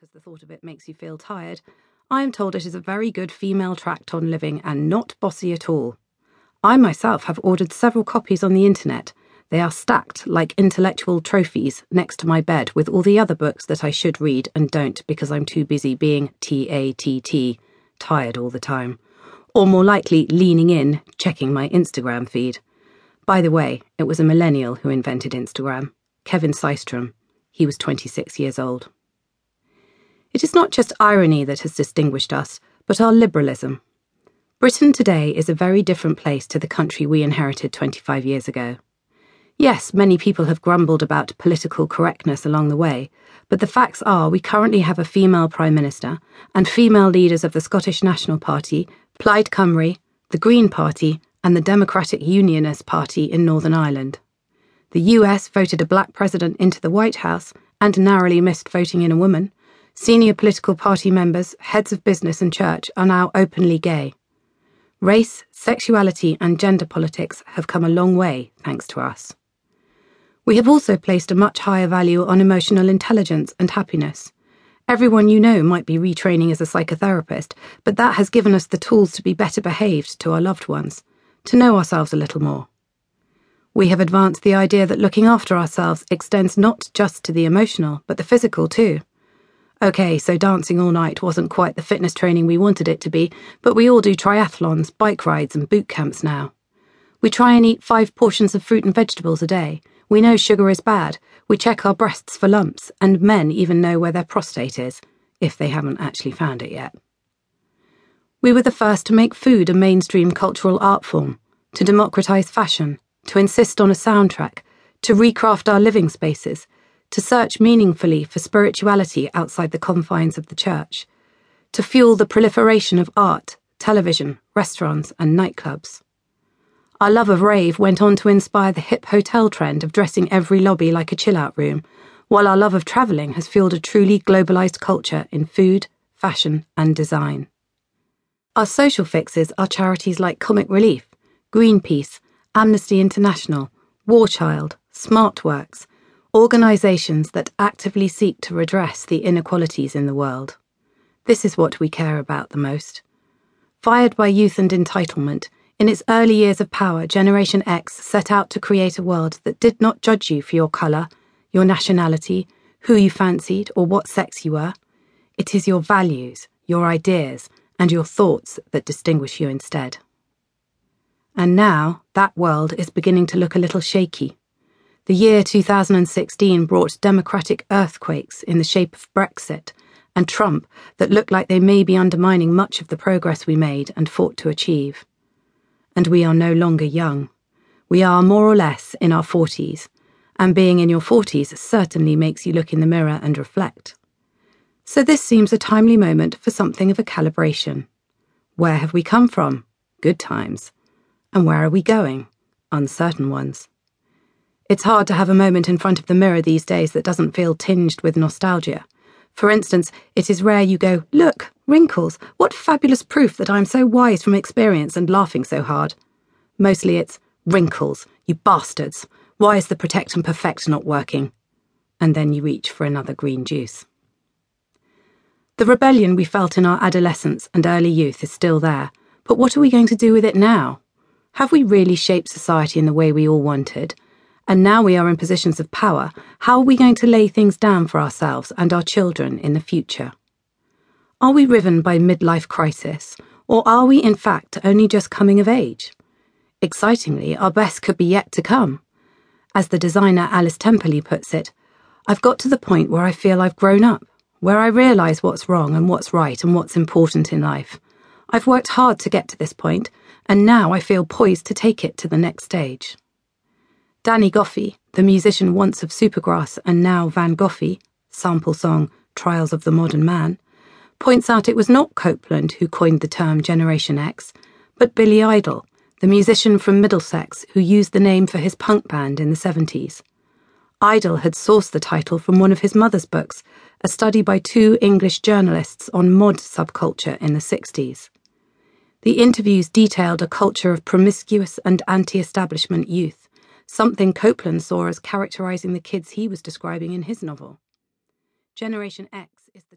because the thought of it makes you feel tired, I am told it is a very good female tract on living and not bossy at all. I myself have ordered several copies on the internet. They are stacked like intellectual trophies next to my bed with all the other books that I should read and don't because I'm too busy being T A T T, tired all the time. Or more likely, leaning in, checking my Instagram feed. By the way, it was a millennial who invented Instagram, Kevin Systrom. He was 26 years old. It is not just irony that has distinguished us, but our liberalism. Britain today is a very different place to the country we inherited 25 years ago. Yes, many people have grumbled about political correctness along the way, but the facts are we currently have a female Prime Minister and female leaders of the Scottish National Party, Plaid Cymru, the Green Party, and the Democratic Unionist Party in Northern Ireland. The US voted a black president into the White House and narrowly missed voting in a woman, Senior political party members, heads of business and church are now openly gay. Race, sexuality, and gender politics have come a long way thanks to us. We have also placed a much higher value on emotional intelligence and happiness. Everyone you know might be retraining as a psychotherapist, but that has given us the tools to be better behaved to our loved ones, to know ourselves a little more. We have advanced the idea that looking after ourselves extends not just to the emotional, but the physical too. Okay, so dancing all night wasn't quite the fitness training we wanted it to be, but we all do triathlons, bike rides, and boot camps now. We try and eat five portions of fruit and vegetables a day. We know sugar is bad. We check our breasts for lumps, and men even know where their prostate is, if they haven't actually found it yet. We were the first to make food a mainstream cultural art form, to democratise fashion, to insist on a soundtrack, to recraft our living spaces to search meaningfully for spirituality outside the confines of the church, to fuel the proliferation of art, television, restaurants, and nightclubs. Our love of rave went on to inspire the hip hotel trend of dressing every lobby like a chill out room, while our love of travelling has fueled a truly globalised culture in food, fashion, and design. Our social fixes are charities like Comic Relief, Greenpeace, Amnesty International, War Child, SmartWorks, organisations that actively seek to redress the inequalities in the world. This is what we care about the most. Fired by youth and entitlement, in its early years of power, Generation X set out to create a world that did not judge you for your colour, your nationality, who you fancied, or what sex you were. It is your values, your ideas, and your thoughts that distinguish you instead. And now that world is beginning to look a little shaky. The year 2016 brought democratic earthquakes in the shape of Brexit and Trump that look like they may be undermining much of the progress we made and fought to achieve. And we are no longer young. We are more or less in our 40s, and being in your 40s certainly makes you look in the mirror and reflect. So this seems a timely moment for something of a calibration. Where have we come from? Good times. And where are we going? Uncertain ones. It's hard to have a moment in front of the mirror these days that doesn't feel tinged with nostalgia. For instance, it is rare you go, Look, wrinkles, what fabulous proof that I'm so wise from experience and laughing so hard. Mostly it's, Wrinkles, you bastards, why is the protect and perfect not working? And then you reach for another green juice. The rebellion we felt in our adolescence and early youth is still there, but what are we going to do with it now? Have we really shaped society in the way we all wanted? And now we are in positions of power, how are we going to lay things down for ourselves and our children in the future? Are we riven by midlife crisis, or are we in fact only just coming of age? Excitingly, our best could be yet to come. As the designer Alice Temperley puts it, I've got to the point where I feel I've grown up, where I realise what's wrong and what's right and what's important in life. I've worked hard to get to this point, and now I feel poised to take it to the next stage. Danny Goffey, the musician once of Supergrass and now Van Goffey, sample song Trials of the Modern Man, points out it was not Coupland who coined the term Generation X, but Billy Idol, the musician from Middlesex who used the name for his punk band in the 70s. Idol had sourced the title from one of his mother's books, a study by two English journalists on mod subculture in the 60s. The interviews detailed a culture of promiscuous and anti establishment youth something Coupland saw as characterizing the kids he was describing in his novel. Generation X